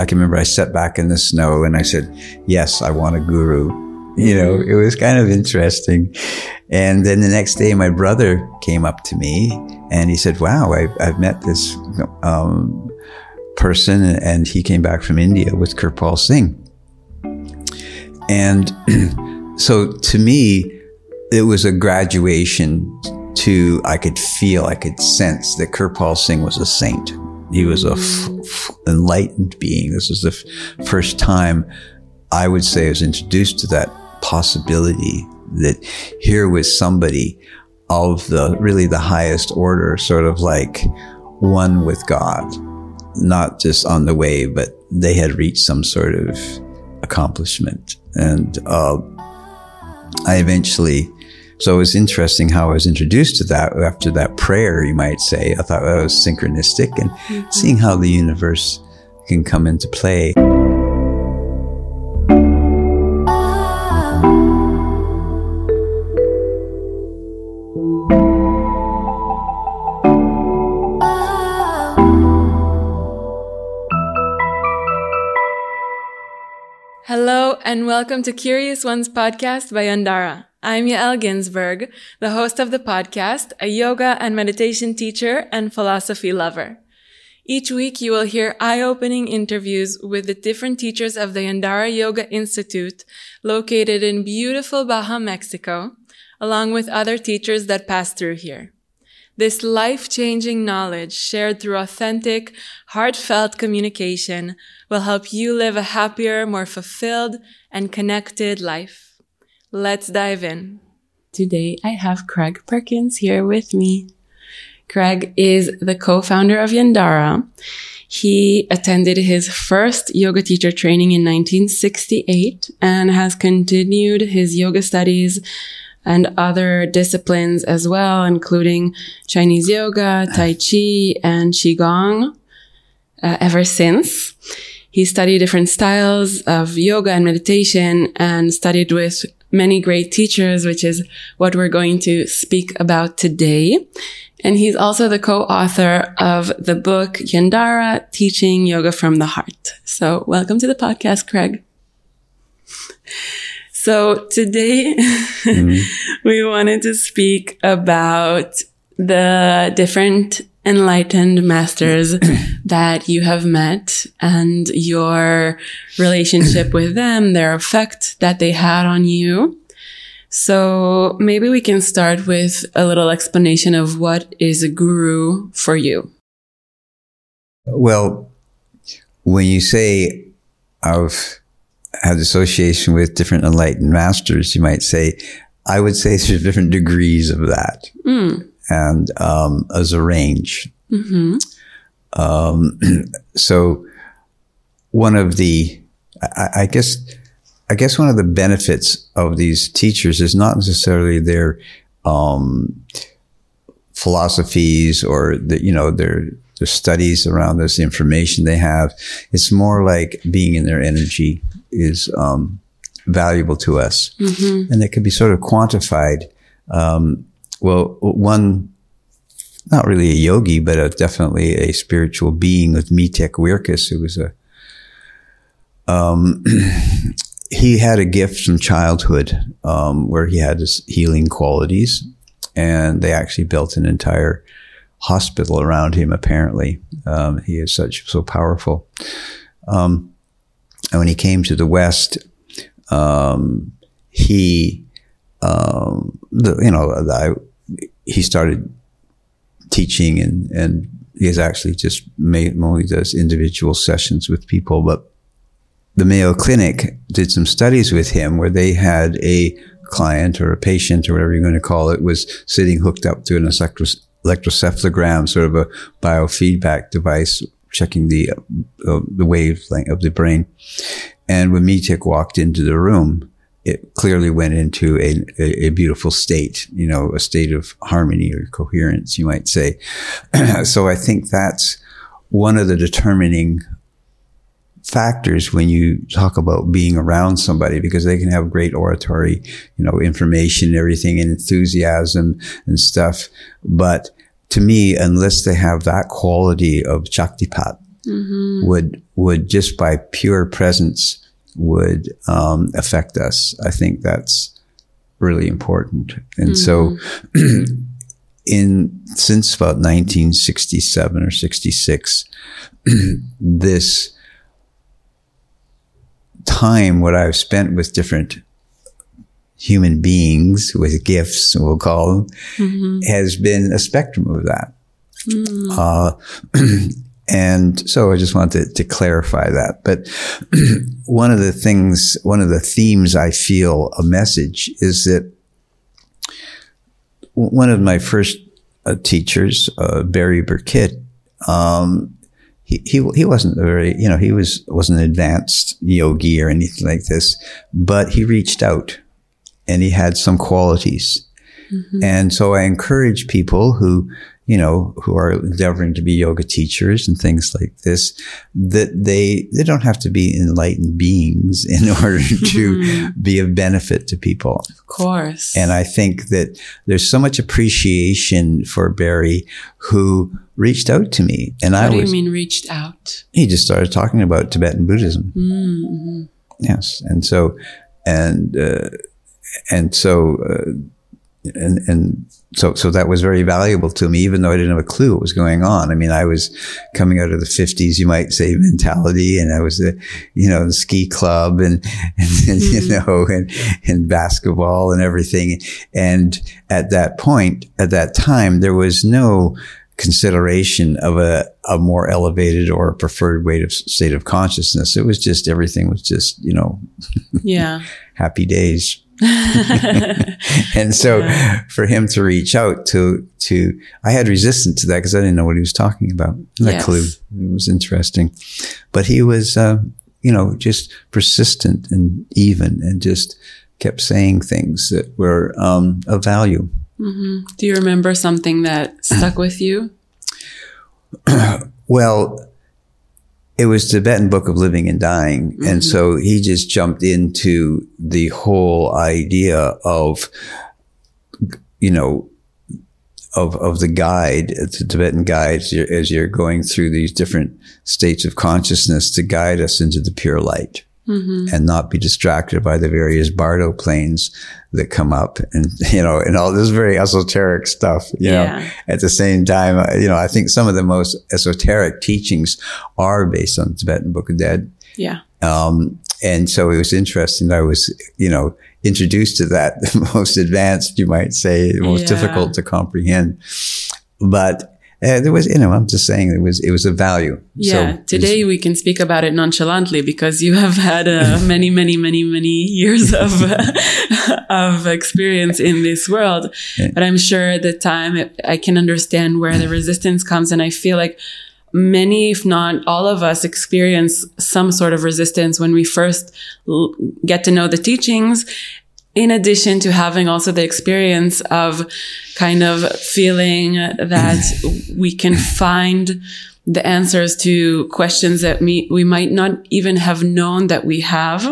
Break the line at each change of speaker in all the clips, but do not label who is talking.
I can remember I sat back in the snow and I said, yes, I want a guru. You know, it was kind of interesting. And then the next day, my brother came up to me and he said, wow, I, have met this um, person and he came back from India with Kirpal Singh. And so to me, it was a graduation to, I could feel, I could sense that Kirpal Singh was a saint. He was a f- f- enlightened being. This was the f- first time I would say I was introduced to that possibility that here was somebody of the really the highest order, sort of like one with God, not just on the way, but they had reached some sort of accomplishment. And uh, I eventually so it was interesting how I was introduced to that after that prayer, you might say. I thought that was synchronistic and mm-hmm. seeing how the universe can come into play.
Hello and welcome to Curious Ones podcast by Yandara. I'm Yael Ginzburg, the host of the podcast, a yoga and meditation teacher and philosophy lover. Each week you will hear eye-opening interviews with the different teachers of the Yandara Yoga Institute located in beautiful Baja, Mexico, along with other teachers that pass through here. This life-changing knowledge shared through authentic, heartfelt communication will help you live a happier, more fulfilled, and connected life. Let's dive in. Today I have Craig Perkins here with me. Craig is the co-founder of Yandara. He attended his first yoga teacher training in 1968 and has continued his yoga studies and other disciplines as well, including Chinese yoga, Tai Chi, and Qigong uh, ever since. He studied different styles of yoga and meditation and studied with many great teachers, which is what we're going to speak about today. And he's also the co-author of the book Yandara Teaching Yoga from the Heart. So welcome to the podcast, Craig. So today mm-hmm. we wanted to speak about the different enlightened masters that you have met and your relationship with them, their effect that they had on you. So maybe we can start with a little explanation of what is a guru for you.
Well, when you say I've had association with different enlightened masters, you might say, I would say there's different degrees of that. Mm and um, as a range. Mm-hmm. Um, so one of the, I, I, guess, I guess one of the benefits of these teachers is not necessarily their um, philosophies or the, you know, their their studies around this, information they have. It's more like being in their energy is um, valuable to us, mm-hmm. and it can be sort of quantified. Um, well, one, not really a yogi, but a, definitely a spiritual being with Mietek Wirkus, who was a, um, he had a gift from childhood um, where he had his healing qualities, and they actually built an entire hospital around him. Apparently, um, he is such so powerful. Um, and when he came to the West, um, he, um, the, you know, I, he started teaching and, and he has actually just made, only does individual sessions with people, but the Mayo Clinic did some studies with him where they had a client or a patient or whatever you're going to call it was sitting hooked up to an electro- electrocephalogram, sort of a biofeedback device checking the uh, the wavelength of the brain. And when Mietek walked into the room, it clearly went into a, a, a, beautiful state, you know, a state of harmony or coherence, you might say. so I think that's one of the determining factors when you talk about being around somebody because they can have great oratory, you know, information, everything and enthusiasm and stuff. But to me, unless they have that quality of Shaktipat,
Mm-hmm.
would would just by pure presence would um, affect us. I think that's really important. And so, in since about 1967 or 66, this time what I've spent with different human beings with gifts, we'll call them, has been a spectrum of that. Uh, and so I just wanted to, to clarify that. But one of the things, one of the themes I feel a message is that one of my first uh, teachers, uh, Barry Burkitt, um, he, he, he wasn't a very, you know, he was, wasn't an advanced yogi or anything like this, but he reached out and he had some qualities. And so I encourage people who, you know, who are endeavoring to be yoga teachers and things like this, that they, they don't have to be enlightened beings in order to be of benefit to people.
Of course.
And I think that there's so much appreciation for Barry who reached out to me and
what
I
do
was,
you mean reached out?
he just started talking about Tibetan Buddhism.
Mm-hmm.
Yes, and so and uh, and so uh, and and so so that was very valuable to me, even though I didn't have a clue what was going on. I mean, I was coming out of the fifties, you might say, mentality, and I was a you know the ski club and, and you mm-hmm. know and and basketball and everything. And at that point, at that time, there was no consideration of a, a more elevated or preferred way of state of consciousness. It was just everything was just, you know,
Yeah.
happy days. and so for him to reach out to, to, I had resistance to that because I didn't know what he was talking about. No
Yes.
clue. It was interesting, but he was, uh, you know, just persistent and even and just kept saying things that were, um, of value.
Do you remember something that stuck with you?
Well, it was Tibetan Book of Living and Dying. And mm-hmm. so he just jumped into the whole idea of, you know, of, of the guide, the Tibetan guide, as you're, as you're going through these different states of consciousness to guide us into the pure light and not be distracted by the various bardo planes that come up and, you know, and all this very esoteric stuff, you know,
Yeah.
at the same time, uh, you know, I think some of the most esoteric teachings are based on the Tibetan Book of Dead.
Yeah.
Um, and so it was interesting. I was, you know, introduced to that, the most advanced, you might say, the most
Yeah.
difficult to comprehend. But uh, there was, you know, I'm just saying it was, it was a value.
Yeah.
So
Today we can speak about it nonchalantly because you have had uh, many, many, many, many years of of experience in this world. But I'm sure at the time it, I can understand where the resistance comes, and I feel like many, if not all of us, experience some sort of resistance when we first l- get to know the teachings. In addition to having also the experience of kind of feeling that we can find the answers to questions that me, we might not even have known that we have.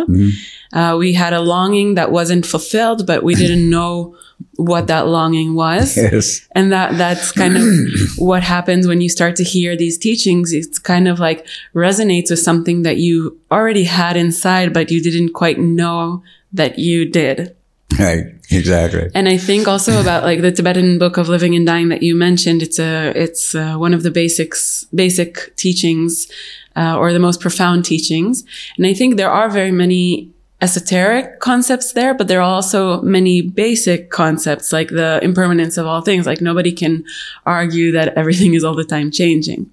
Uh, we had a longing that wasn't fulfilled, but we didn't know what that longing was.
yes.
And that, that's kind of what happens when you start to hear these teachings. It's kind of like resonates with something that you already had inside, but you didn't quite know that you did.
Right. Exactly.
And I think also about like the Tibetan book of living and dying that you mentioned. It's a, it's uh, one of the basics, basic teachings, uh, or the most profound teachings. And I think there are very many esoteric concepts there, but there are also many basic concepts like the impermanence of all things. Like nobody can argue that everything is all the time changing.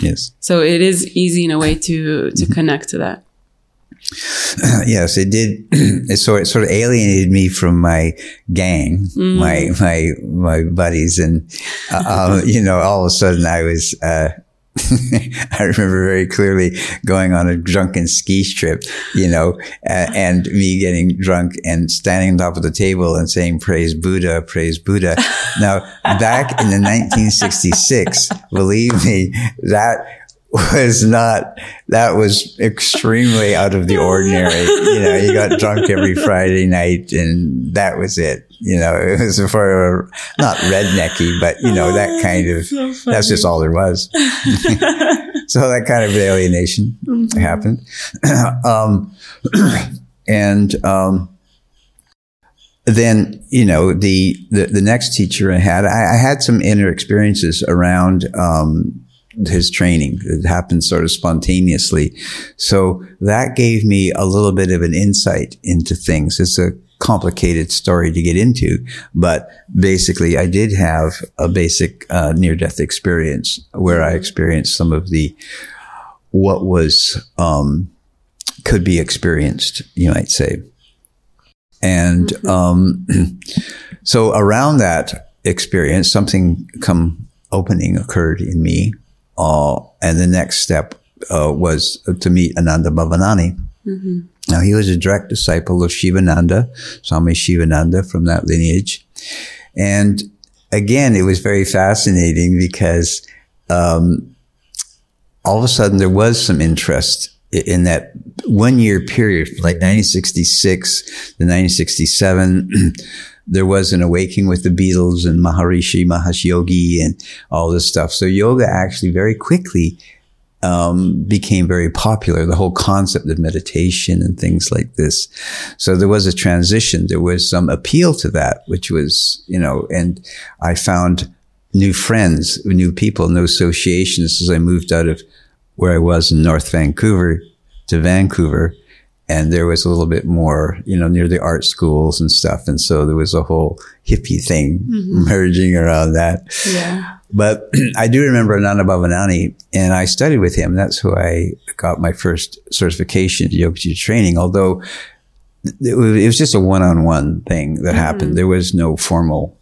Yes.
So it is easy in a way to, to connect to that.
yes, it did. It sort, it sort of alienated me from my gang, my, my, my buddies. And, uh, uh, you know, all of a sudden I was, uh, I remember very clearly going on a drunken ski trip, you know, uh, and me getting drunk and standing on top of the table and saying, praise Buddha, praise Buddha. Now, back in the 1966, believe me, that was not, that was extremely out of the ordinary. You know, you got drunk every Friday night and that was it. You know, it was for a, not rednecky, but you know, that kind of, that's just all there was. so that kind of alienation mm-hmm. happened. um, and um, then, you know, the, the, the, next teacher I had, I, I had some inner experiences around um, his training. It happened sort of spontaneously. So that gave me a little bit of an insight into things. It's a complicated story to get into, but basically I did have a basic uh, near death experience where I experienced some of the, what was, um, could be experienced, you might say. And, mm-hmm. um, so around that experience, something come opening occurred in me and the next step uh, was to meet Ananda Bhavanani. Mm-hmm. Now, he was a direct disciple of Shivananda, Swami Shivananda from that lineage. And again, it was very fascinating because um, all of a sudden there was some interest in that one year period, like 1966 to 1967. there was an awakening with the Beatles and Maharishi Mahesh Yogi and all this stuff. So yoga actually very quickly um, became very popular. The whole concept of meditation and things like this. So there was a transition. There was some appeal to that, which was you know, and I found new friends, new people, new associations as I moved out of where I was in North Vancouver to Vancouver and there was a little bit more, you know, near the art schools and stuff. And so there was a whole hippie thing mm-hmm. merging around that. Yeah. But I do remember Ananda Bhavanani and I studied with him. That's who I got my first certification in yoga teacher training, although it was just a one-on-one thing that mm-hmm. happened. There was no formal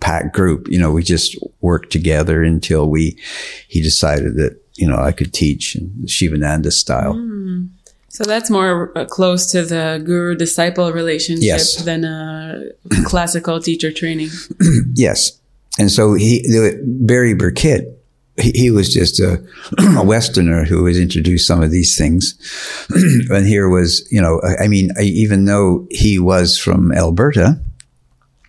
packed group. You know, we just worked together until we, he decided that, you know, I could teach in Shivananda style.
Mm. So that's more uh, close to the guru disciple relationship yes. than a classical teacher training.
yes. And so he, Barry Burkitt, he, he was just a, a, Westerner who was introduced some of these things. and here was, you know, I mean, I, even though he was from Alberta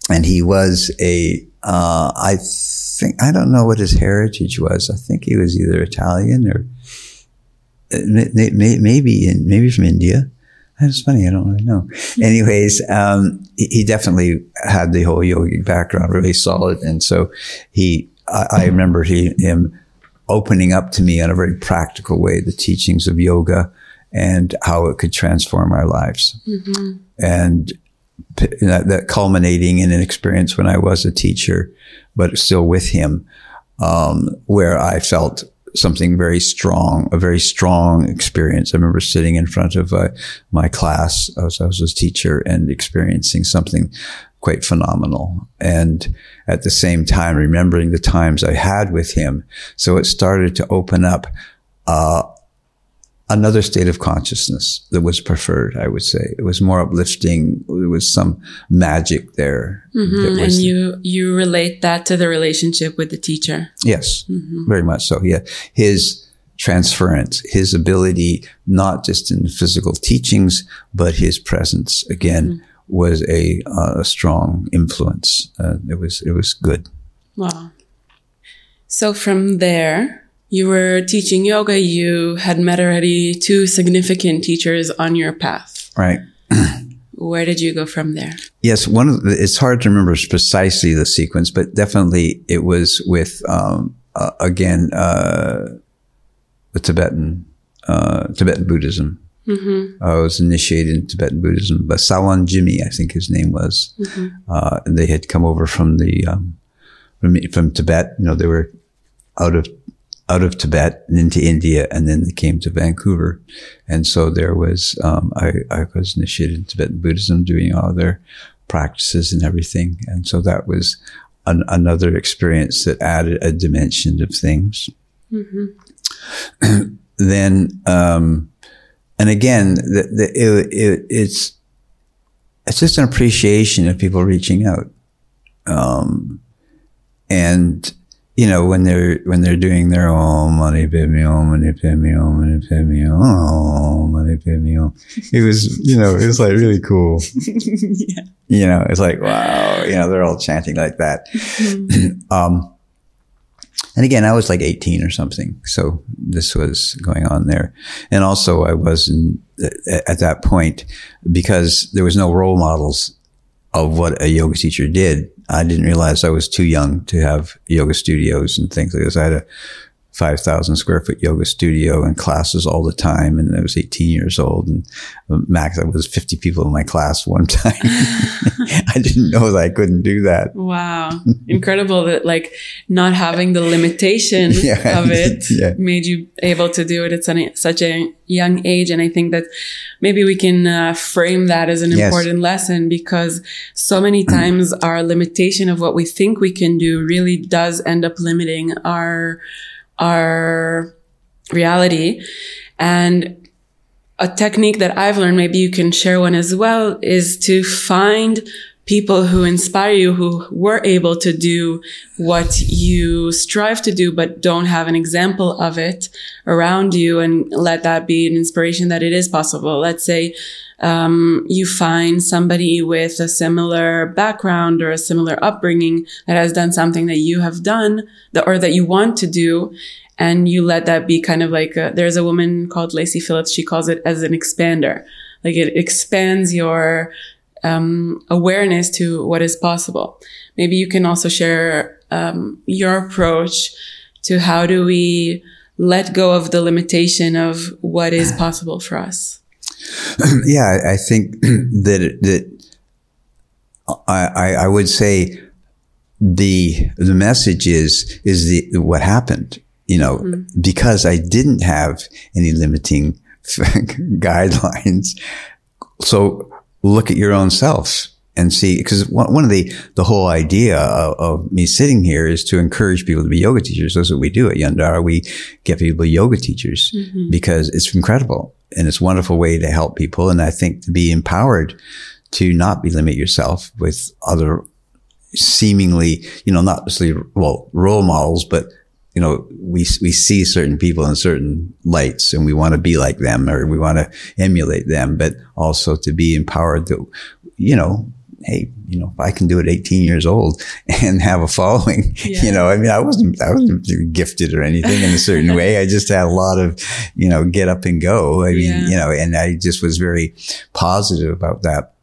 and he was a, uh, I think, I don't know what his heritage was. I think he was either Italian or, maybe in, maybe from India. That's funny. I don't really know. Anyways, um, he definitely had the whole yogic background really solid, and so he. I, I remember he him opening up to me in a very practical way the teachings of yoga and how it could transform our lives, mm-hmm. and that, that, culminating in an experience when I was a teacher, but still with him, um, where I felt something very strong, a very strong experience. I remember sitting in front of uh, my class as I was a teacher and experiencing something quite phenomenal. And at the same time, remembering the times I had with him. So it started to open up, uh, another state of consciousness that was preferred, I would say. It was more uplifting. There was some magic there.
Mm-hmm. And you, you relate that to the relationship with the teacher.
Yes, mm-hmm. very much so. Yeah. His transference, his ability, not just in physical teachings, but his presence again mm-hmm. was a, uh, a strong influence. Uh, it was, it was good.
Wow. So from there, you were teaching yoga, you had met already two significant teachers on your path.
Right.
Where did you go from there?
Yes, one of the, it's hard to remember precisely the sequence, but definitely it was with um, uh, again uh, the Tibetan uh, Tibetan Buddhism. Mm-hmm. I was initiated in Tibetan Buddhism by Sawan Jimmy, I think his name was. Mm-hmm. Uh, and they had come over from the um, from, from Tibet. You know, they were out of out of Tibet and into India, and then they came to Vancouver. And so there was, um, I, I, was initiated in Tibetan Buddhism, doing all their practices and everything. And so that was an, another experience that added a dimension of things. Mm-hmm. then, um, and again, the, the, it, it, it's, it's just an appreciation of people reaching out. Um, and you know, when they're when they're doing their oh money pay me oh money pay me oh money pay me oh money pay me oh, it was you know it was like really cool. yeah. You know, it's like wow, you know, they're all chanting like that. Mm-hmm. um, And again, I was like 18 or something. So this was going on there. And also I wasn't at that point because there was no role models of what a yoga teacher did. I didn't realize I was too young to have yoga studios and things like this. I had a 5,000 square foot yoga studio and classes all the time. And I was 18 years old and max, I was 50 people in my class one time. I didn't know that I couldn't do that.
Wow. Incredible that like not having the limitation yeah. of it yeah. made you able to do it at such a young age. And I think that maybe we can uh, frame that as an yes. important lesson because so many times our limitation of what we think we can do really does end up limiting our our reality. And a technique that I've learned, maybe you can share one as well, is to find people who inspire you, who were able to do what you strive to do, but don't have an example of it around you and let that be an inspiration that it is possible. Let's say, um, you find somebody with a similar background or a similar upbringing that has done something that you have done that, or that you want to do. And you let that be kind of like, a, there's a woman called Lacy Phillips. She calls it as an expander. Like it expands your, um, awareness to what is possible. Maybe you can also share, um, your approach to how do we let go of the limitation of what is possible for us.
yeah, I think that that I, I would say the the message is is the what happened. You know, mm-hmm. because I didn't have any limiting guidelines. So look at your own self and see, because one of the, the whole idea of, of, me sitting here is to encourage people to be yoga teachers. That's what we do at Yandara. We get people yoga teachers mm-hmm. because it's incredible and it's a wonderful way to help people. And I think to be empowered to not be limit yourself with other seemingly, you know, not necessarily, well, role models, but you know, we, we see certain people in certain lights and we want to be like them or we want to emulate them, but also to be empowered to, you know, hey, you know, if I can do it 18 years old and have a following, yeah. you know, I mean, I wasn't, I wasn't gifted or anything in a certain way. I just had a lot of, you know, get up and go. I mean, yeah. you know, and I just was very positive about that.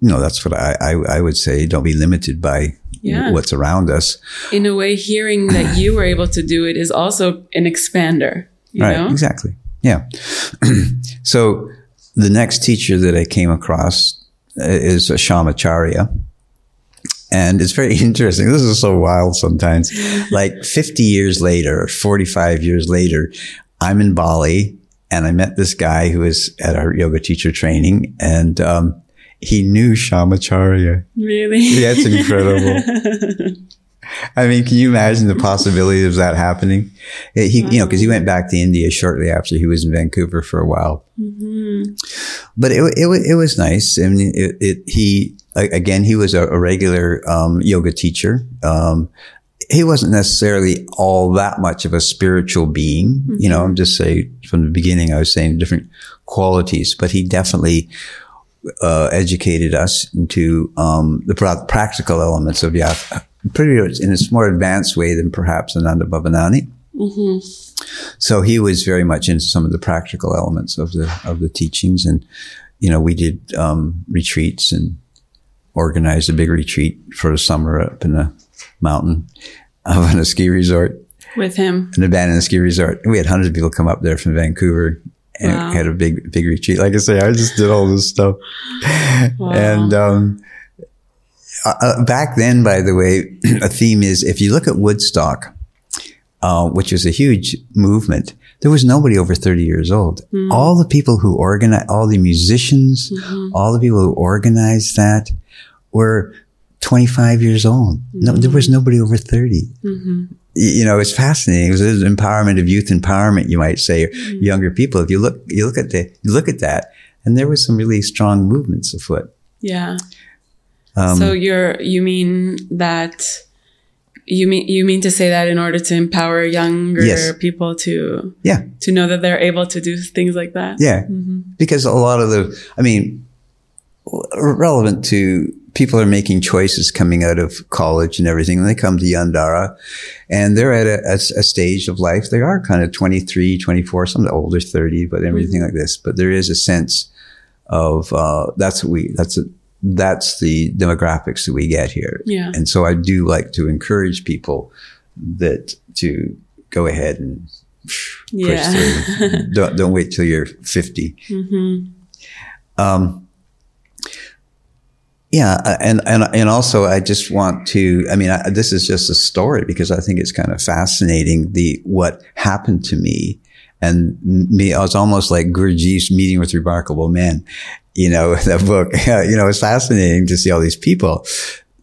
You know, that's what I, I, I would say. Don't be limited by yeah. what's around us.
In a way, hearing that you were able to do it is also an expander. right. Know?
Exactly. Yeah. so the next teacher that I came across is a Shamacharya. And it's very interesting. This is so wild sometimes. like 50 years later, 45 years later, I'm in Bali and I met this guy who was at our yoga teacher training and, um, he knew Shamacharya.
Really?
It's incredible. I mean, can you imagine the possibility of that happening? He, wow. you know, because he went back to India shortly after he was in Vancouver for a while. Mm-hmm. But it, it, it was nice. I mean, it, it he again, he was a, a regular um, yoga teacher. Um, he wasn't necessarily all that much of a spiritual being. Mm-hmm. You know, I'm just saying from the beginning, I was saying different qualities, but he definitely uh, educated us into um, the practical elements of Hatha pretty much in a more advanced way than perhaps Ananda Bhavanani. Mm-hmm. So he was very much into some of the practical elements of the of the teachings, and you know we did um, retreats and organized a big retreat for the summer up in the mountain of a ski resort
with him,
an abandoned ski resort. We had hundreds of people come up there from Vancouver and wow. had a big big retreat. Like I say, I just did all this stuff, wow. and um, uh, uh, back then, by the way, a theme is if you look at Woodstock, uh, which was a huge movement, there was nobody over 30 years old. Mm. All the people who organized, all the musicians, mm-hmm. all the people who organized that were 25 years old. Mm-hmm. No, there was nobody over 30. You know, it's fascinating. It was empowerment of youth empowerment, you might say, mm-hmm. younger people. If you look, you look at the, you look at that, and there was some really strong movements afoot.
Yeah. Um, so you're you mean that you mean you mean to say that in order to empower younger yes. people to
yeah
to know that they're able to do things like that
yeah mm-hmm. because a lot of the I mean relevant to people are making choices coming out of college and everything, and they come to Yandara, and they're at a, a, a stage of life. They are kind of 23, 24, some older 30, but everything mm-hmm. like this. But there is a sense of uh, that's what we that's a, that's the demographics that we get here.
Yeah.
And so I do like to encourage people that to go ahead and
yeah.
don't don't wait till you're 50. Mm-hmm. Um, yeah, uh, and and and also I just want to. I mean, I, this is just a story because I think it's kind of fascinating the what happened to me, and me. I was almost like Gurdjieff's meeting with remarkable men. You know, that book. you know, it's fascinating to see all these people.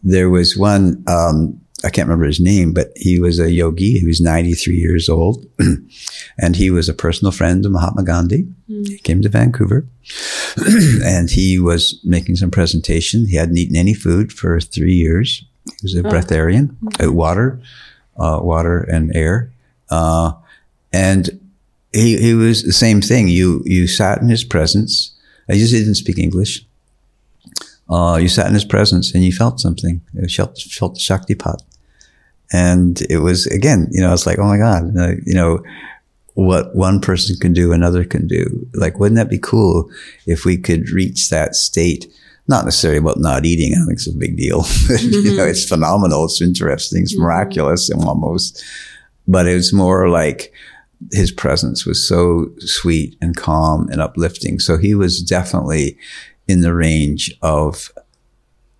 There was one. Um, I can't remember his name, but he was a yogi. He was 93 years old and he was a personal friend of Mahatma Gandhi. Mm. He came to Vancouver and he was making some presentation. He hadn't eaten any food for three years. He was a oh. breatharian, uh, water, uh, water and air. Uh, and he, he was the same thing. You, you sat in his presence. I just didn't speak English. Uh, you sat in his presence and you felt something. You felt, felt the Shaktipat. And it was, again, you know, I was like, oh my God, uh, you know, what one person can do, another can do. Like, wouldn't that be cool if we could reach that state? Not necessarily about not eating. I think it's a big deal. Mm-hmm. you know, it's phenomenal. It's interesting. It's mm-hmm. miraculous and almost, but it was more like his presence was so sweet and calm and uplifting. So he was definitely in the range of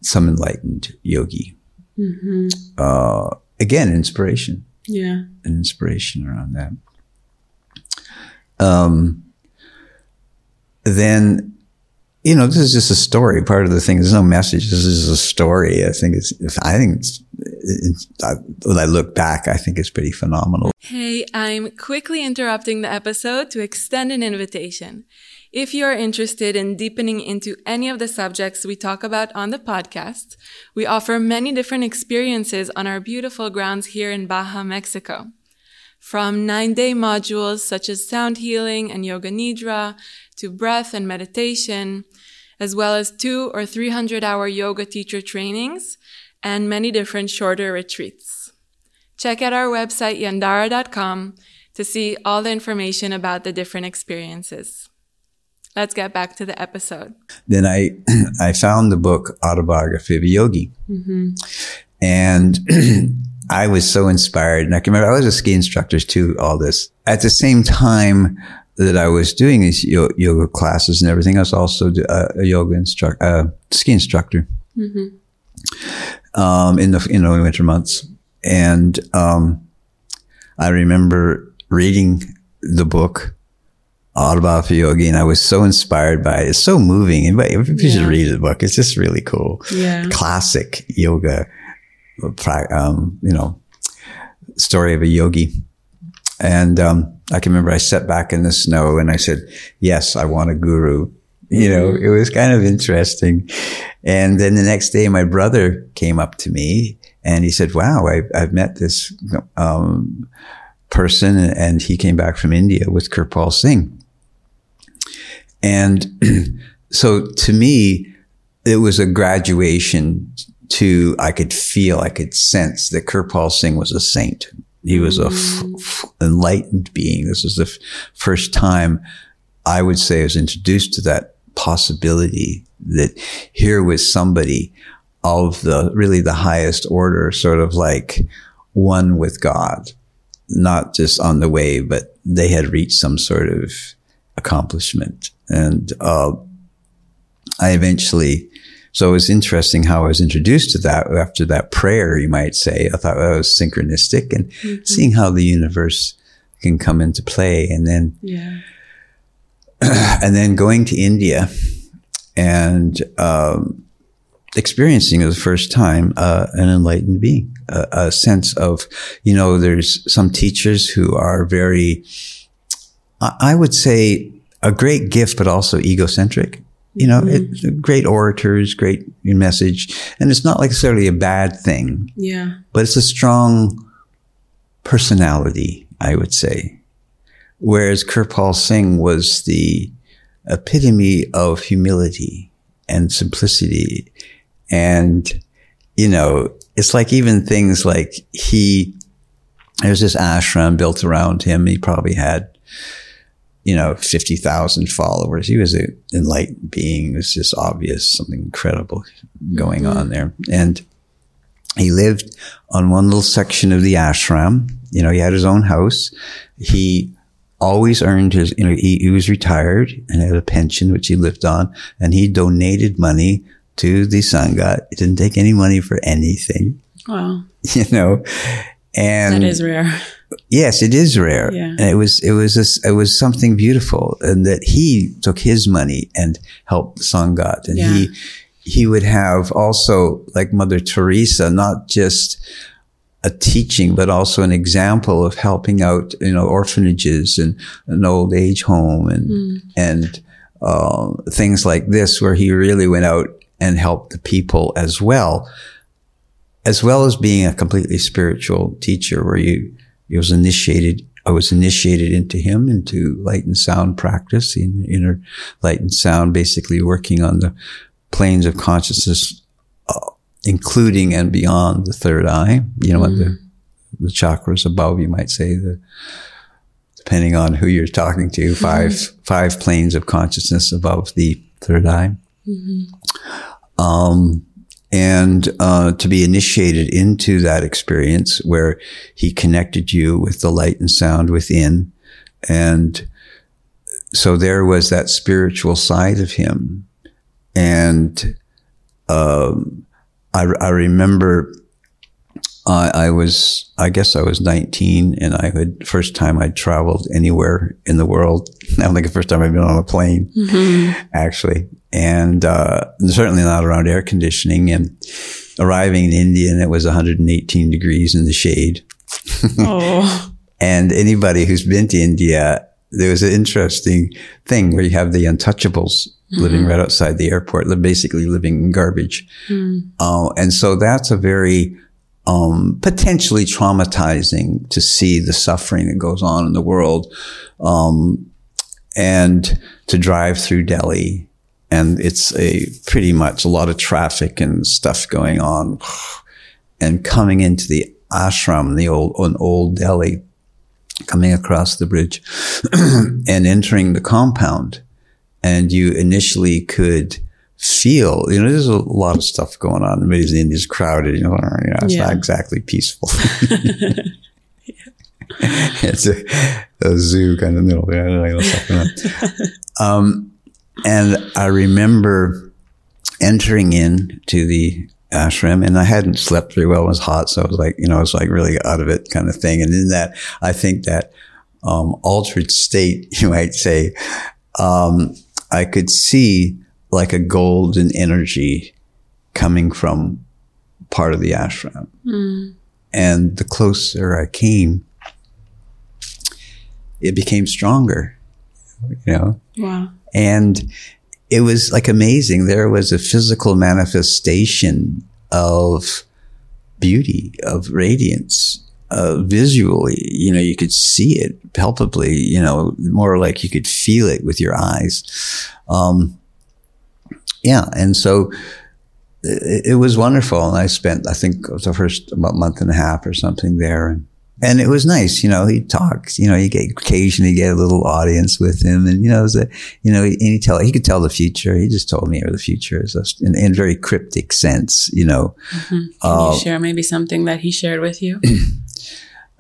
some enlightened yogi. Mm-hmm. Uh, again, inspiration.
Yeah.
An inspiration around that. Um, then, you know, this is just a story. Part of the thing, there's no message. This is a story. I think it's, I think it's, it's When I look back, I think it's pretty phenomenal.
Hey, I'm quickly interrupting the episode to extend an invitation. If you are interested in deepening into any of the subjects we talk about on the podcast, we offer many different experiences on our beautiful grounds here in Baja, Mexico. From nine day modules such as sound healing and yoga nidra to breath and meditation, as well as two or 300 hour yoga teacher trainings and many different shorter retreats. Check out our website yandara.com to see all the information about the different experiences. Let's get back to the episode.
Then I, I found the book Autobiography of a Yogi. Mm-hmm. And I was so inspired. And I can remember I was a ski instructor too, all this. At the same time that I was doing these yoga classes and everything, I was also a yoga instructor, uh, ski instructor. Mm-hmm. Um, in the, you know, winter months. And, um, I remember reading the book Autobiography Yogi, and I was so inspired by it. It's so moving. And you yeah. should read the book. It's just really cool.
Yeah.
Classic yoga, um, you know, story of a yogi. And um, I can remember I sat back in the snow and I said, "Yes, I want a guru." You know, it was kind of interesting. And then the next day, my brother came up to me and he said, "Wow, I, have met this." Um, person and he came back from India with Kirpal Singh. And so to me, it was a graduation to, I could feel, I could sense that Kirpal Singh was a saint. He was a f- mm. enlightened being. This was the f- first time I would say I was introduced to that possibility that here was somebody of the really the highest order, sort of like one with God, not just on the way, but they had reached some sort of accomplishment. And uh, I eventually, so it was interesting how I was introduced to that after that prayer, you might say. I thought that was synchronistic and mm-hmm. seeing how the universe can come into play. And then,
yeah.
and then going to India and um, experiencing for the first time uh, an enlightened being, a, a sense of, you know, there's some teachers who are very, I would say, a great gift, but also egocentric. You know, mm-hmm. it, great orators, great message, and it's not necessarily a bad thing.
Yeah,
but it's a strong personality, I would say. Whereas Kirpal Singh was the epitome of humility and simplicity. And, you know, it's like even things like he, there's this ashram built around him. He probably had, you know, 50,000 followers. He was an enlightened being. It was just obvious, something incredible going mm-hmm. on there. And he lived on one little section of the ashram. You know, he had his own house. He always earned his, you know, he, he was retired and had a pension, which he lived on, and he donated money to the Sangha. He didn't take any money for anything.
Wow.
You know, and
that is rare.
Yes, it is rare. Yeah. And it was, it was, a, it was something beautiful and that he took his money and helped the Sangat and yeah. he, he would have also like Mother Teresa, not just a teaching, but also an example of helping out, you know, orphanages and an old age home and, mm. and, uh, things like this where he really went out and helped the people as well, as well as being a completely spiritual teacher where you, you was initiated I was initiated into him, into light and sound practice, in inner light and sound, basically working on the planes of consciousness including and beyond the third eye. You know mm. what the the chakras above, you might say the depending on who you're talking to, mm-hmm. five five planes of consciousness above the third eye. Mm-hmm. Um, and uh, to be initiated into that experience where he connected you with the light and sound within, and so there was that spiritual side of him, and um, I, I remember I, I, was, I guess I was 19 and I had, first time I traveled anywhere in the world. I don't think the first time I'd been on a plane, mm-hmm. actually. And, uh, certainly not around air conditioning and arriving in India and it was 118 degrees in the shade. oh. and anybody who's been to India, there was an interesting thing where you have the untouchables mm-hmm. living right outside the airport, basically living in garbage. Mm. Uh, and so that's a very um, potentially traumatizing to see the suffering that goes on in the world. Um, and to drive through Delhi and it's a pretty much a lot of traffic and stuff going on and coming into the ashram, the old, an old Delhi, coming across the bridge and entering the compound and you initially could feel, you know, there's a lot of stuff going on. The in India's crowded, you know, you know it's yeah. not exactly peaceful. it's a, a, zoo kind of middle. um, and I remember entering in to the ashram and I hadn't slept very well. It was hot. So I was like, you know, I was like really out of it kind of thing. And in that, I think that, um, altered state, you might say, um, I could see like a golden energy coming from part of the ashram. Mm. And the closer I came, it became stronger, you know?
Wow.
And it was like amazing. There was a physical manifestation of beauty, of radiance, uh, visually, you know, you could see it palpably, you know, more like you could feel it with your eyes. Um, yeah. And so it, it, was wonderful. And I spent, I think the first about month and a half or something there. And, and it was nice, you know, he talked, you know, you get occasionally get a little audience with him and, you know, it was a, you know, and he tell, he could tell the future. He just told me the future is in, in a very cryptic sense, you know.
Mm-hmm. Can uh, you share maybe something that he shared with you?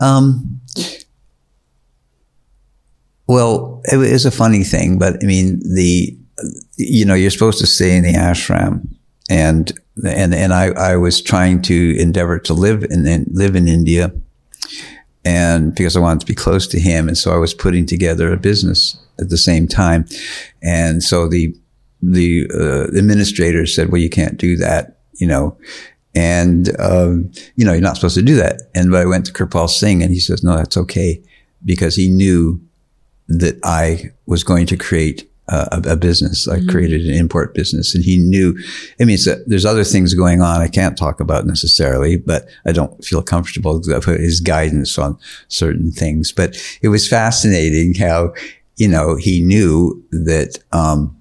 Um, well, it was a funny thing, but I mean, the, you know, you're supposed to stay in the ashram and, and, and I, I was trying to endeavor to live in, in, live in India and because I wanted to be close to him. And so I was putting together a business at the same time. And so the, the uh, administrator said, well, you can't do that, you know, and, um, you know, you're not supposed to do that. And but I went to Kirpal Singh and he says, no, that's okay. Because he knew that I was going to create a, a business. I mm-hmm. created an import business and he knew, I mean, there's other things going on I can't talk about necessarily, but I don't feel comfortable with his guidance on certain things. But it was fascinating how, you know, he knew that, um,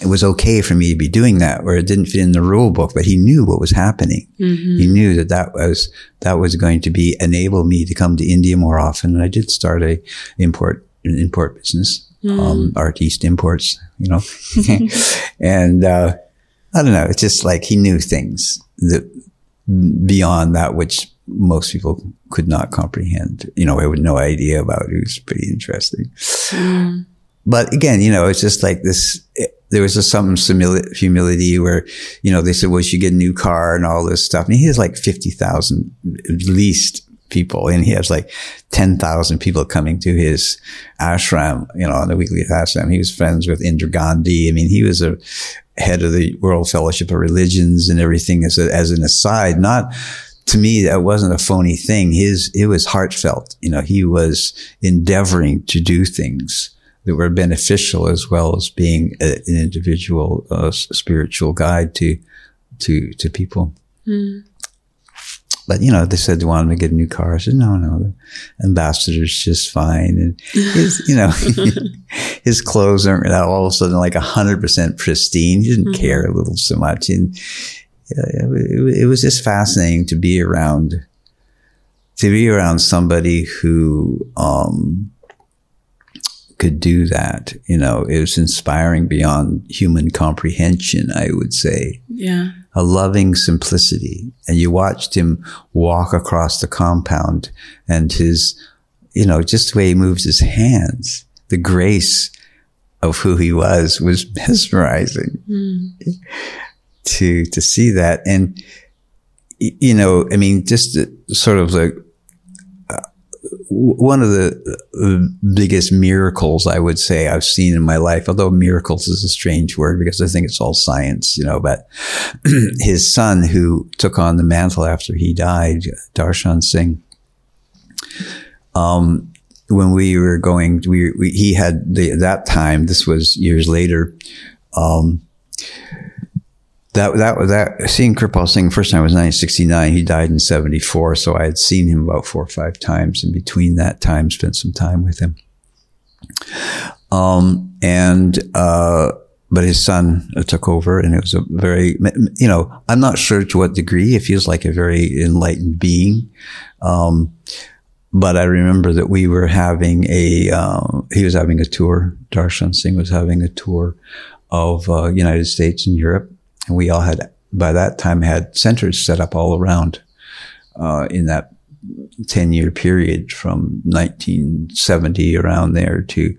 it was okay for me to be doing that where it didn't fit in the rule book, but he knew what was happening. Mm-hmm. He knew that that was, that was going to be enable me to come to India more often. And I did start a import, an import business, mm. um, Art East Imports, you know, and, uh, I don't know. It's just like he knew things that beyond that which most people could not comprehend. You know, I had no idea about. It was pretty interesting. Mm. But again, you know, it's just like this. It, there was just some humility where, you know, they said, well, you should get a new car and all this stuff. And he has like 50,000 at least people and he has like 10,000 people coming to his ashram, you know, on the weekly ashram. He was friends with Indira Gandhi. I mean, he was a head of the World Fellowship of Religions and everything as, a, as an aside, not, to me, that wasn't a phony thing. His, it was heartfelt. You know, he was endeavoring to do things that were beneficial as well as being a, an individual uh, spiritual guide to to to people. Mm. But you know, they said they wanted to get a new car. I said, no, no, the ambassador's just fine. And his, you know, his clothes aren't all of a sudden like hundred percent pristine. He didn't mm-hmm. care a little so much, and it, it was just fascinating to be around, to be around somebody who. um could do that. You know, it was inspiring beyond human comprehension, I would say.
Yeah.
A loving simplicity. And you watched him walk across the compound and his, you know, just the way he moves his hands, the grace of who he was was mesmerizing. Mm. To, to see that. And, you know, I mean, just sort of like one of the uh, biggest miracles I would say I've seen in my life, although miracles is a strange word because I think it's all science, you know, but his son who took on the mantle after he died, Darshan Singh, um, when we were going, we, we he had the, that time, this was years later, um, that that that seeing Kirpal Singh first time was 1969. He died in 74, so I had seen him about four or five times. In between that time, spent some time with him. Um, and uh, but his son uh, took over, and it was a very you know I'm not sure to what degree. It feels like a very enlightened being. Um, but I remember that we were having a, uh, he was having a tour. Darshan Singh was having a tour of uh, United States and Europe and we all had, by that time, had centers set up all around uh, in that 10 year period from 1970 around there to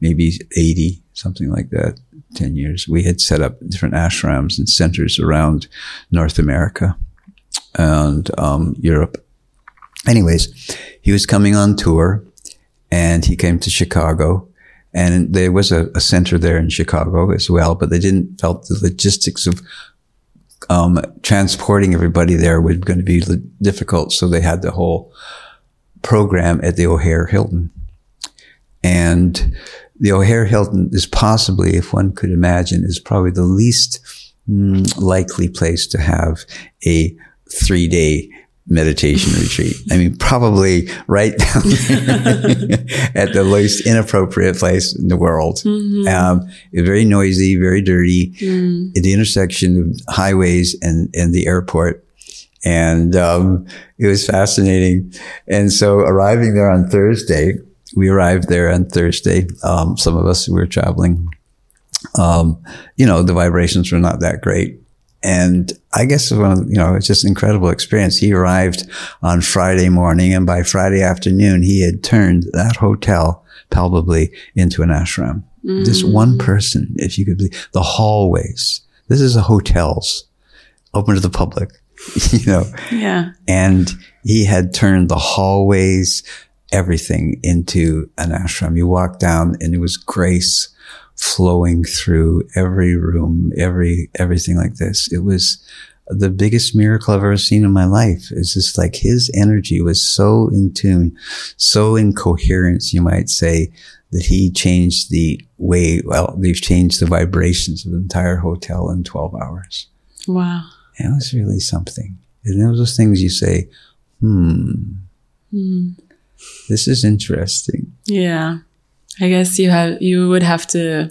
maybe 80, something like that. 10 years. We had set up different ashrams and centers around North America and um, Europe. Anyways, he was coming on tour and he came to Chicago and there was a, a, center there in Chicago as well, but they didn't felt the logistics of um, transporting everybody there was going to be difficult. So they had the whole program at the O'Hare Hilton. And the O'Hare Hilton is possibly, if one could imagine, is probably the least mm, likely place to have a three day meditation retreat. I mean, probably right down at the most inappropriate place in the world. Mm-hmm. Um, very noisy, very dirty mm. at the intersection of highways and, and the airport. And, um, it was fascinating. And so arriving there on Thursday, we arrived there on Thursday. Um, some of us who were traveling, um, you know, the vibrations were not that great. And I guess one of, you know, it's just an incredible experience. He arrived on Friday morning and by Friday afternoon, he had turned that hotel palpably into an ashram. Mm. Just one person, if you could believe the hallways. This is a hotels open to the public, you know.
Yeah.
And he had turned the hallways, everything into an ashram. You walk down and it was grace flowing through every room, every, everything like this. It was the biggest miracle I've ever seen in my life. It's just like his energy was so in tune, so in coherence, you might say, that he changed the way, well, they've changed the vibrations of the entire hotel in 12 hours.
Wow.
And it was really something. And it was those are things you say, hmm, hmm. this is interesting.
Yeah. I guess you have you would have to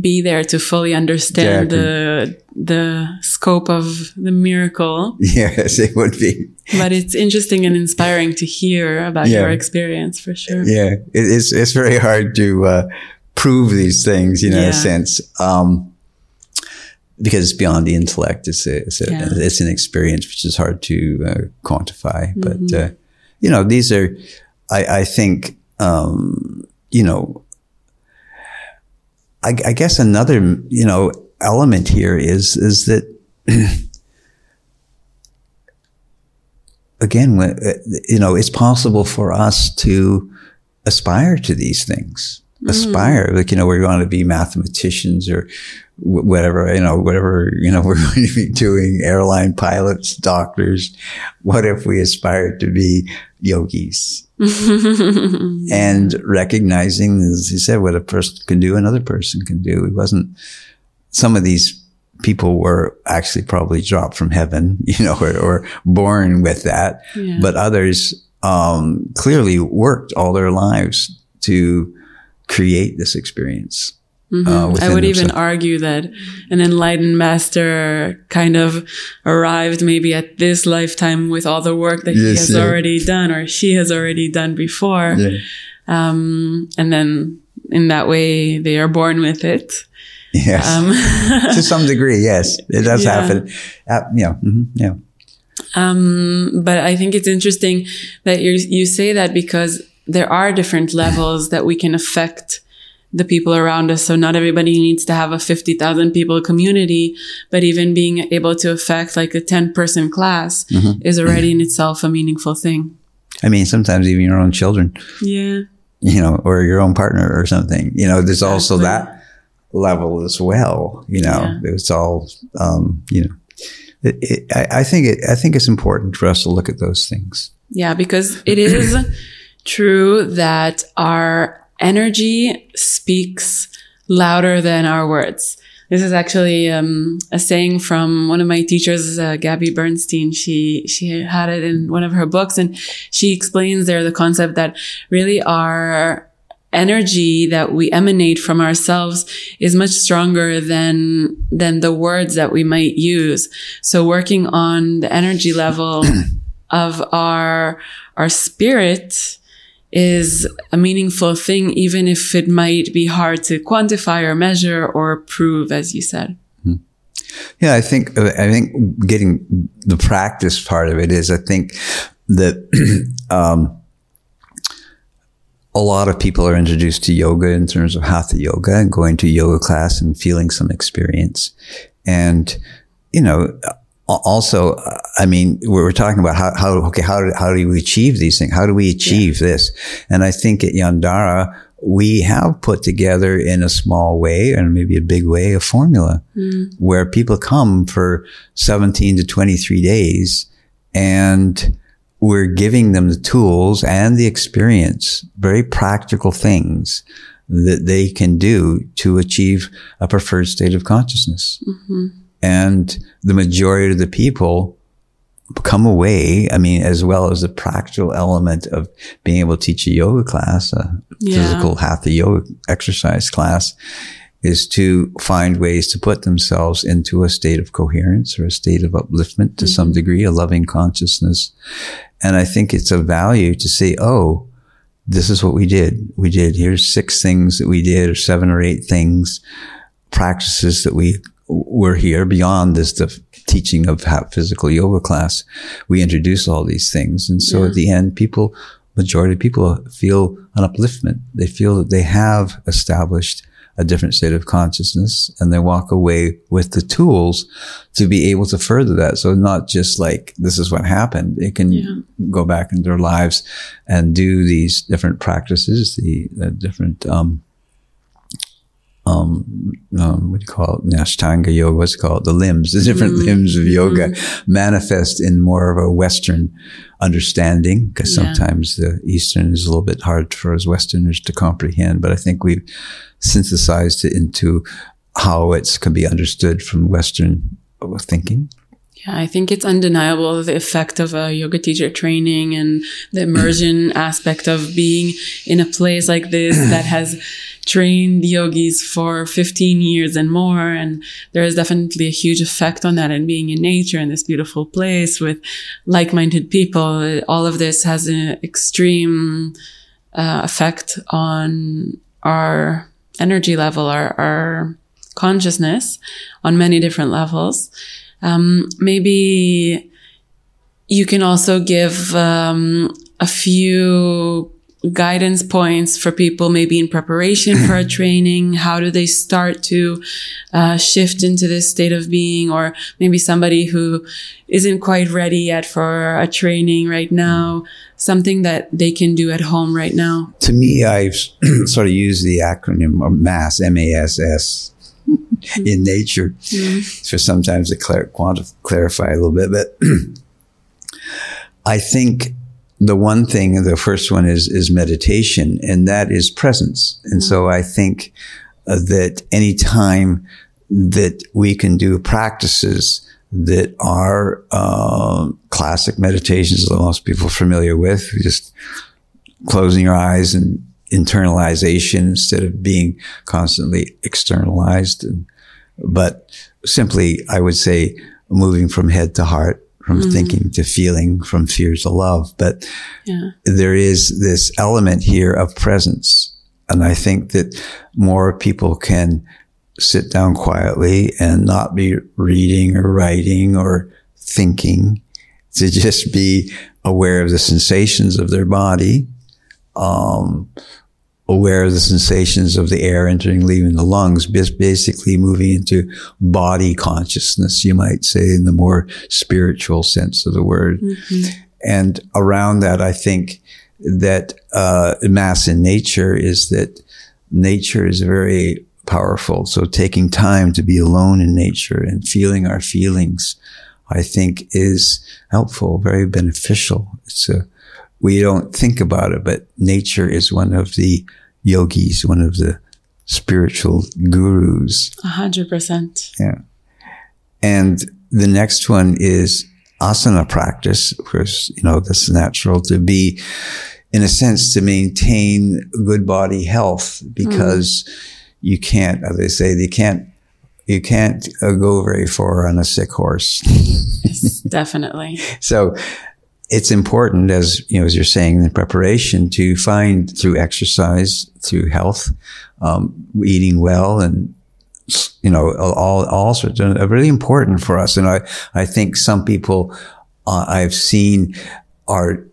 be there to fully understand
Exactly.
the the scope of the miracle.
Yes, it would be.
But it's interesting and inspiring to hear about
Yeah.
your experience for sure.
Yeah, it, it's it's very hard to uh, prove these things, you know, in a sense, um, because it's beyond the intellect. It's a, it's, a,
Yeah.
it's an experience which is hard to uh, quantify. But
Mm-hmm.
uh, you know, these are, I, I think, um, you know, I, I guess another you know element here is is that again, uh, you know, it's possible for us to aspire to these things. Aspire, like you know, we're going to be mathematicians or wh- whatever, you know, whatever you know, we're going to be doing. Airline pilots, doctors. What if we aspired to be yogis? and recognizing, as you said, what a person can do, another person can do. It wasn't. Some of these people were actually probably dropped from heaven, you know, or, or born with that,
Yeah.
but others um, clearly worked all their lives to create this experience. Uh,
Mm-hmm. I would even argue that an enlightened master kind of arrived maybe at this lifetime with all the work that he has
yeah.
already done or she has already done before.
Yeah.
Um, and then in that way, they are born with it.
Yes,
Um,
to some degree, yes, it does
Yeah.
happen. Uh, yeah, mhm, yeah.
Um, but I think it's interesting that you you say that because there are different levels that we can affect the people around us. So not everybody needs to have a 50,000 people community, but even being able to affect like a 10 person class is already in itself a meaningful thing.
I mean, sometimes even your own children.
Yeah.
you know, or your own partner or something. You know, there's also that level as well. You know,
Yeah.
it's all, um, you know, it, it, I, I think it, I think it's important for us to look at those things.
Yeah, because it is true that our energy speaks louder than our words. This is actually um, a saying from one of my teachers, uh, Gabby Bernstein. She she had it in one of her books, and she explains there the concept that really our energy that we emanate from ourselves is much stronger than than the words that we might use. So working on the energy level of our our spirit is a meaningful thing, even if it might be hard to quantify or measure or prove, as you said.
Yeah, I think I think getting the practice part of it is I think that um, a lot of people are introduced to yoga in terms of hatha yoga and going to yoga class and feeling some experience, and you know. Also, uh, I mean, we we're talking about how, how okay, how do, how do we achieve these things? How do we achieve this? And I think at Yandara, we have put together in a small way and maybe a big way a formula where people come for 17 to 23 days and we're giving them the tools and the experience, very practical things that they can do to achieve a preferred state of consciousness. And the majority of the people come away, I mean, as well as the practical element of being able to teach a yoga class, a
Yeah.
physical hatha yoga exercise class, is to find ways to put themselves into a state of coherence or a state of upliftment to some mm-hmm. degree, a loving consciousness. And I think it's of value to say, oh, this is what we did. We did, here's six things that we did, or seven or eight things, practices that we were here beyond this, the teaching of physical yoga class. We introduce all these things. And so
Yeah.
at the end, people, majority of people feel an upliftment. They feel that they have established a different state of consciousness and they walk away with the tools to be able to further that. So not just like, this is what happened. They can
Yeah.
go back into their lives and do these different practices, the, the different, um, um, um, what do you call it? Ashtanga yoga, what's it called? The limbs, the different limbs of yoga manifest in more of a Western understanding because
Yeah.
sometimes the Eastern is a little bit hard for us Westerners to comprehend. But I think we've synthesized it into how it can be understood from Western thinking.
Yeah, I think it's undeniable the effect of a yoga teacher training and the immersion aspect of being in a place like this that has trained yogis for 15 years and more. And there is definitely a huge effect on that and being in nature in this beautiful place with like-minded people. All of this has an extreme uh, effect on our energy level, our, our consciousness on many different levels. Um, maybe you can also give um, a few guidance points for people maybe in preparation for a training. How do they start to uh, shift into this state of being? Or maybe somebody who isn't quite ready yet for a training right now. Something that they can do at home right now.
To me i've sort of used the acronym mass m-a-s-s. in nature mm-hmm. for sometimes to clar- quanti- clarify a little bit but i think the one thing, the first one is, is meditation, and that is presence. And mm-hmm. so I think uh, that any time that we can do practices that are uh, classic meditations that most people are familiar with, just closing your eyes and internalization instead of being constantly externalized. And, but simply, I would say, moving from head to heart from mm-hmm. thinking to feeling, from fear to love. But yeah. there is this element here of presence. And I think that more people can sit down quietly and not be reading or writing or thinking to just be aware of the sensations of their body, um, aware of the sensations of the air entering, leaving the lungs, basically moving into body consciousness, you might say, in the more spiritual sense of the word. Mm-hmm. And around that, I think that uh, mass in nature is that nature is very powerful. So taking time to be alone in nature and feeling our feelings, I think is helpful, very beneficial. It's a we don't think about it, but nature is one of the yogis, one of the spiritual gurus.
A hundred percent.
Yeah. And the next one is asana practice. Of course, you know, that's natural to be, in a sense, to maintain good body health because mm. you can't, as they say, you can't you can't uh, go very far on a sick horse.
yes, definitely.
So it's important as you know as you're saying in preparation to find through exercise through health um, eating well and you know all all sorts of really important for us and i i think some people uh, i've seen are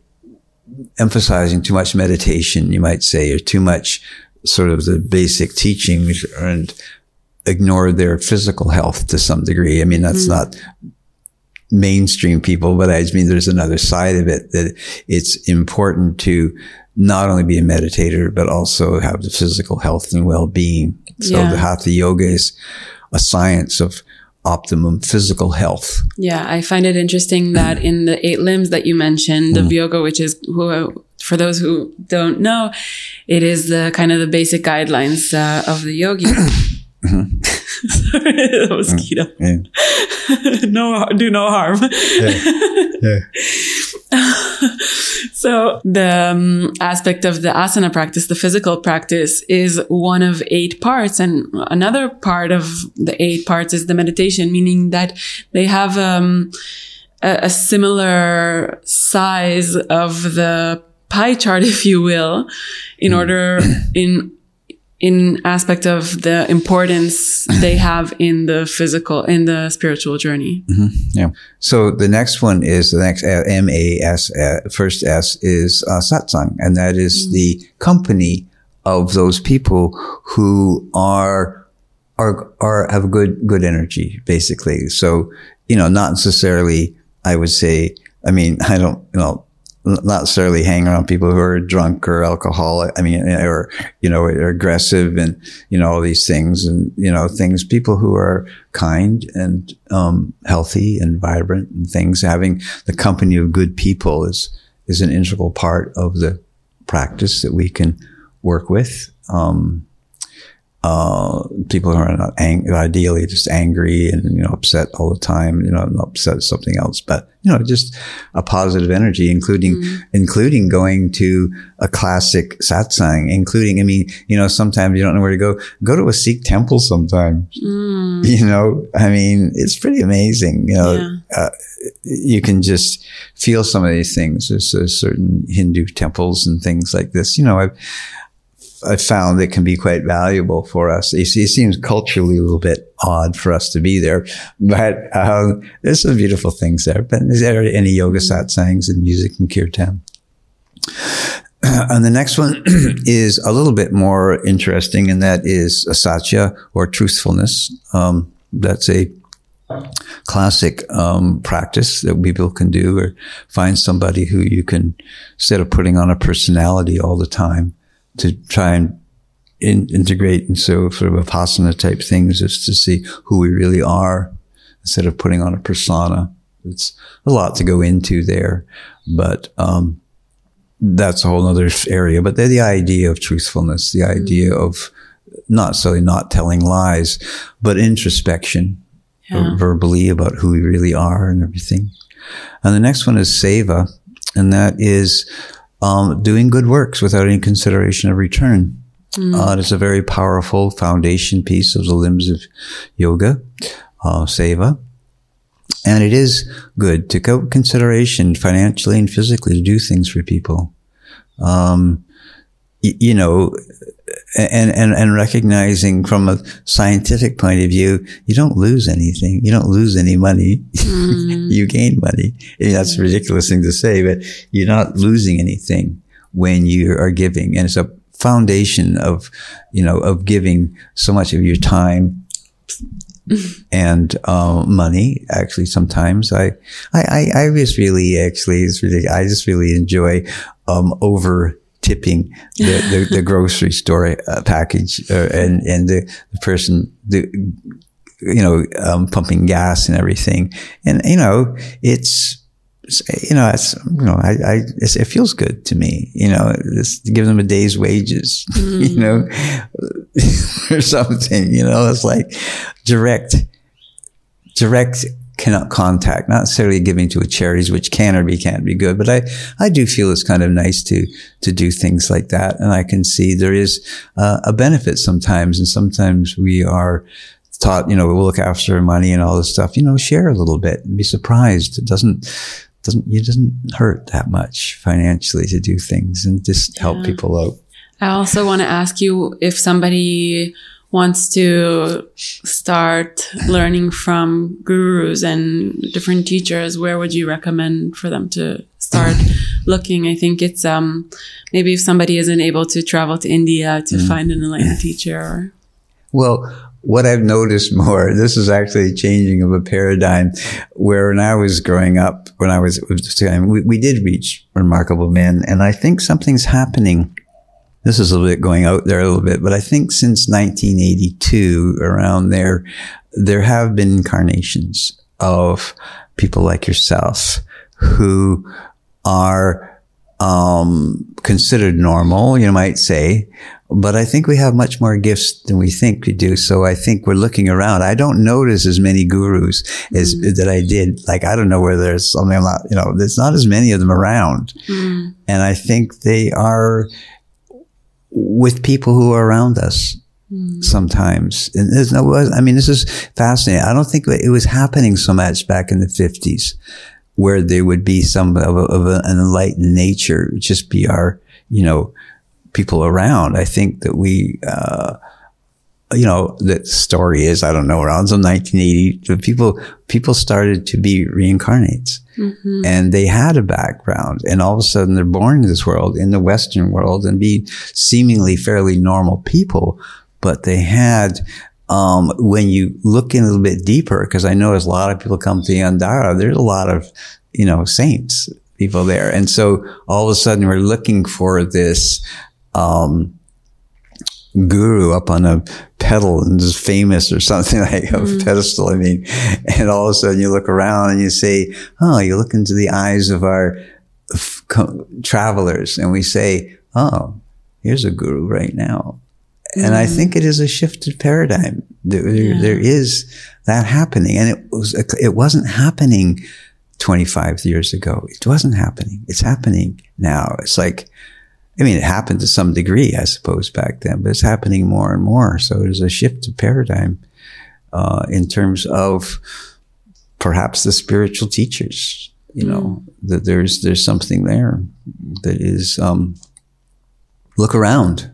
emphasizing too much meditation you might say or too much sort of the basic teachings and ignore their physical health to some degree i mean that's mm. not mainstream people, but I mean, there's another side of it that it's important to not only be a meditator, but also have the physical health and well-being. So yeah. the Hatha Yoga is a science of optimum physical health.
Yeah, I find it interesting that in the eight limbs that you mentioned of mm. yoga, which is who, for those who don't know, it is the kind of the basic guidelines uh, of the yogi. Mm-hmm. Sorry, the mosquito. Mm, yeah. no, do no harm. yeah. yeah. so the um, aspect of the asana practice, the physical practice, is one of eight parts, and another part of the eight parts is the meditation, meaning that they have um, a, a similar size of the pie chart, if you will, in mm. order in in aspect of the importance they have in the physical in the spiritual journey
mm-hmm. yeah so the next one is the next uh, m-a-s uh, first s is uh, satsang and that is mm-hmm. the company of those people who are are are have good good energy basically so you know not necessarily i would say i mean i don't you know not necessarily hang around people who are drunk or alcoholic. I mean, or, you know, aggressive and, you know, all these things and, you know, things, people who are kind and, um, healthy and vibrant and things. Having the company of good people is, is an integral part of the practice that we can work with. Um, uh, people who are not ang- ideally just angry and you know upset all the time. You know, upset at something else, but you know, just a positive energy, including mm. including going to a classic satsang, including. I mean, you know, sometimes you don't know where to go. Go to a Sikh temple sometimes. Mm. You know, I mean, it's pretty amazing. You know, yeah. uh, you can just feel some of these things. There's, there's certain Hindu temples and things like this. You know, I've I found that can be quite valuable for us. It, seems culturally a little bit odd for us to be there, but um, there's some beautiful things there. But is there any yoga satsangs and music and kirtan? and the next one is a little bit more interesting, and that is satya or truthfulness. Um, that's a classic um, practice that people can do, or find somebody who you can, instead of putting on a personality all the time, to try and in, integrate and so sort of vipassana type things is to see who we really are instead of putting on a persona. It's a lot to go into there, but um, that's a whole other area. But the idea of truthfulness, the idea mm-hmm. of not necessarily not telling lies, but introspection yeah. verbally about who we really are and everything. And the next one is seva, and that is um, doing good works without any consideration of return. Mm. Uh, it's a very powerful foundation piece of the limbs of yoga, uh, seva. And it is good to go consideration financially and physically to do things for people. Um, y- you know, and, and, and recognizing from a scientific point of view, you don't lose anything. You don't lose any money. Mm. you gain money. And that's a ridiculous thing to say, but you're not losing anything when you are giving. And it's a foundation of, you know, of giving so much of your time and uh, money. Actually, sometimes I, I, I, I just really, actually, it's really, I just really enjoy um, over tipping the, the, the grocery store uh, package uh, and, and the, the person, the, you know, um, pumping gas and everything. And, you know, it's, you know, it's, you know, I, I it feels good to me, you know, just give them a day's wages, mm. you know, or something, you know, it's like direct, direct cannot contact, not necessarily giving to a charities, which can or be can't be good, but I, I do feel it's kind of nice to, to do things like that. And I can see there is uh, a benefit sometimes. And sometimes we are taught, you know, we'll look after money and all this stuff, you know, share a little bit and be surprised. It doesn't, doesn't, it doesn't hurt that much financially to do things and just help yeah. people out.
I also want to ask you if somebody wants to start learning from gurus and different teachers, where would you recommend for them to start looking? I think it's um, maybe if somebody isn't able to travel to India to mm. find an enlightened teacher.
Well, what I've noticed more, this is actually a changing of a paradigm where when I was growing up, when I was, we, we did reach remarkable men. And I think something's happening this is a little bit going out there a little bit, but I think since 1982, around there, there have been incarnations of people like yourself who are um, considered normal, you might say. But I think we have much more gifts than we think we do. So I think we're looking around. I don't notice as many gurus as mm. that I did. Like I don't know whether there's something I'm not, you know, there's not as many of them around. Mm. And I think they are with people who are around us mm. sometimes. And there's no, I mean, this is fascinating. I don't think it was happening so much back in the 50s where there would be some of, a, of an enlightened nature, just be our, you know, people around. I think that we, uh, you know, the story is, I don't know, around some 1980, people, people started to be reincarnates mm-hmm. and they had a background and all of a sudden they're born in this world, in the Western world and be seemingly fairly normal people, but they had, um, when you look in a little bit deeper, because I know as a lot of people come to Yandara, there's a lot of, you know, saints, people there. And so all of a sudden we're looking for this, um, guru up on a pedal and is famous or something like a mm. pedestal. I mean, and all of a sudden you look around and you say, Oh, you look into the eyes of our f- co- travelers and we say, Oh, here's a guru right now. And I think it is a shifted paradigm. There,
Yeah.
there is that happening. And it was, it wasn't happening 25 years ago. It wasn't happening. It's happening now. It's like, I mean, it happened to some degree, I suppose, back then, but it's happening more and more. So there's a shift of paradigm uh, in terms of perhaps the spiritual teachers. You know that there's there's something there that is um, look around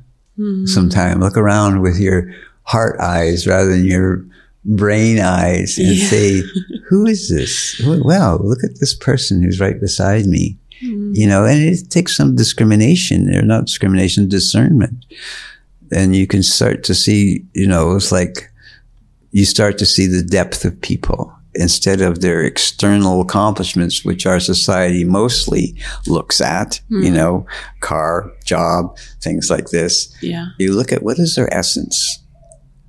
sometime. Look around with your heart eyes rather than your brain eyes and
Yeah.
say, "Who is this? Well, look at this person who's right beside me." You mm. know, and it takes some discrimination, or not discrimination, discernment. And you can start to see, you know, it's like you start to see the depth of people instead of their external accomplishments, which our society mostly looks at, you hmm. know, car, job, things like this.
Yeah.
You look at what is their essence.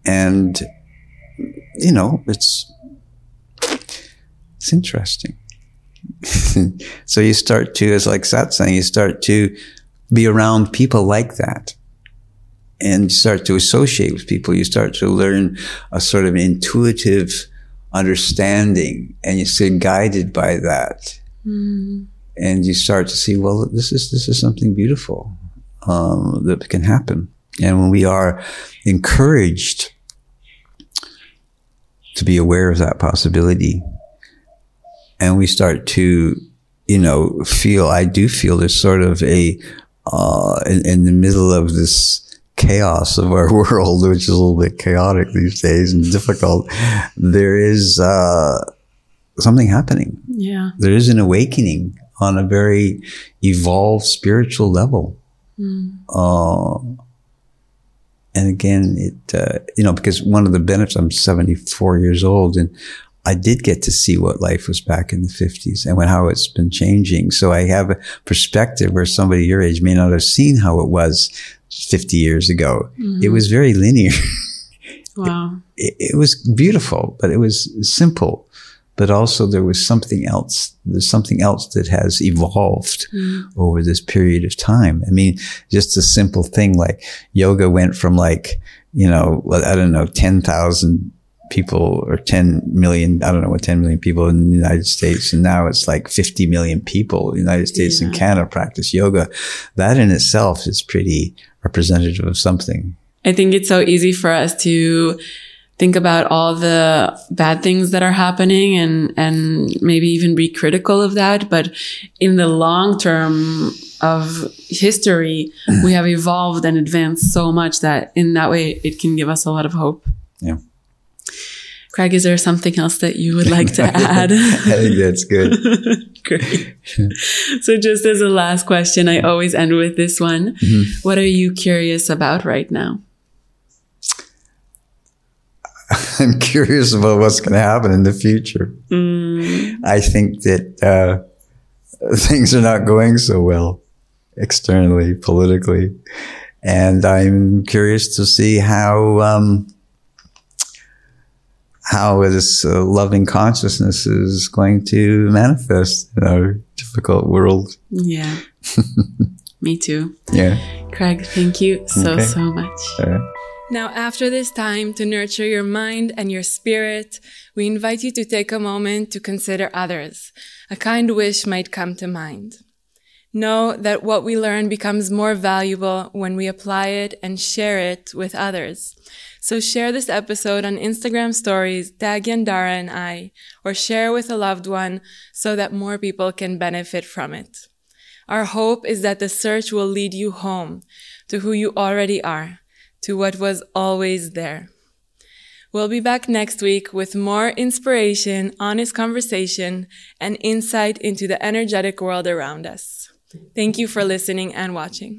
And, you know, it's, it's interesting. So you start to, as like satsang, you start to be around people like that and you start to associate with people. You start to learn a sort of intuitive understanding and you sit guided by that. And you start to see, well, this is, this is something beautiful, um, that can happen. And when we are encouraged to be aware of that possibility and we start to, you know, feel, I do feel there's sort of a, uh, in, in the middle of this chaos of our world, which is a little bit chaotic these days and difficult, there is, uh, something happening.
Yeah.
There is an awakening on a very evolved spiritual level. Uh, and again, it, uh, you know, because one of the benefits, I'm 74 years old and I did get to see what life was back in the 50s and when, how it's been changing. So I have a perspective where somebody your age may not have seen how it was 50 years ago. Mm-hmm. It was very linear.
Wow.
it, it was beautiful, but it was simple. But also there was something else. There's something else that has evolved mm-hmm. over this period of time. I mean, just a simple thing like yoga went from like, you know, well, I don't know, 10,000 people or 10 million, I don't know what 10 million people in the United States. And now it's like 50 million people in the United States and Canada practice yoga. That in itself is pretty representative of something.
I think it's so easy for us to think about all the bad things that are happening and and maybe even be critical of that but in the long term of history we have evolved and advanced so much that in that way it can give us a lot of hope
Yeah.
Craig is there something else that you would like to add
I think that's good.
Great. so just as a last question, I always end with this one. What are you curious about right now?
I'm curious about what's going to happen in the future. I think that uh, things are not going so well externally, politically, and I'm curious to see how um, how this uh, loving consciousness is going to manifest in our difficult world.
Yeah. Me too.
Yeah.
Craig, thank you so,
Okay.
so much.
All right.
Now, after this time to nurture your mind and your spirit, we invite you to take a moment to consider others. A kind wish might come to mind. Know that what we learn becomes more valuable when we apply it and share it with others. So share this episode on Instagram stories, tag Yandara and I, or share with a loved one so that more people can benefit from it. Our hope is that the search will lead you home to who you already are, to what was always there. We'll be back next week with more inspiration, honest conversation, and insight into the energetic world around us. Thank you for listening and watching.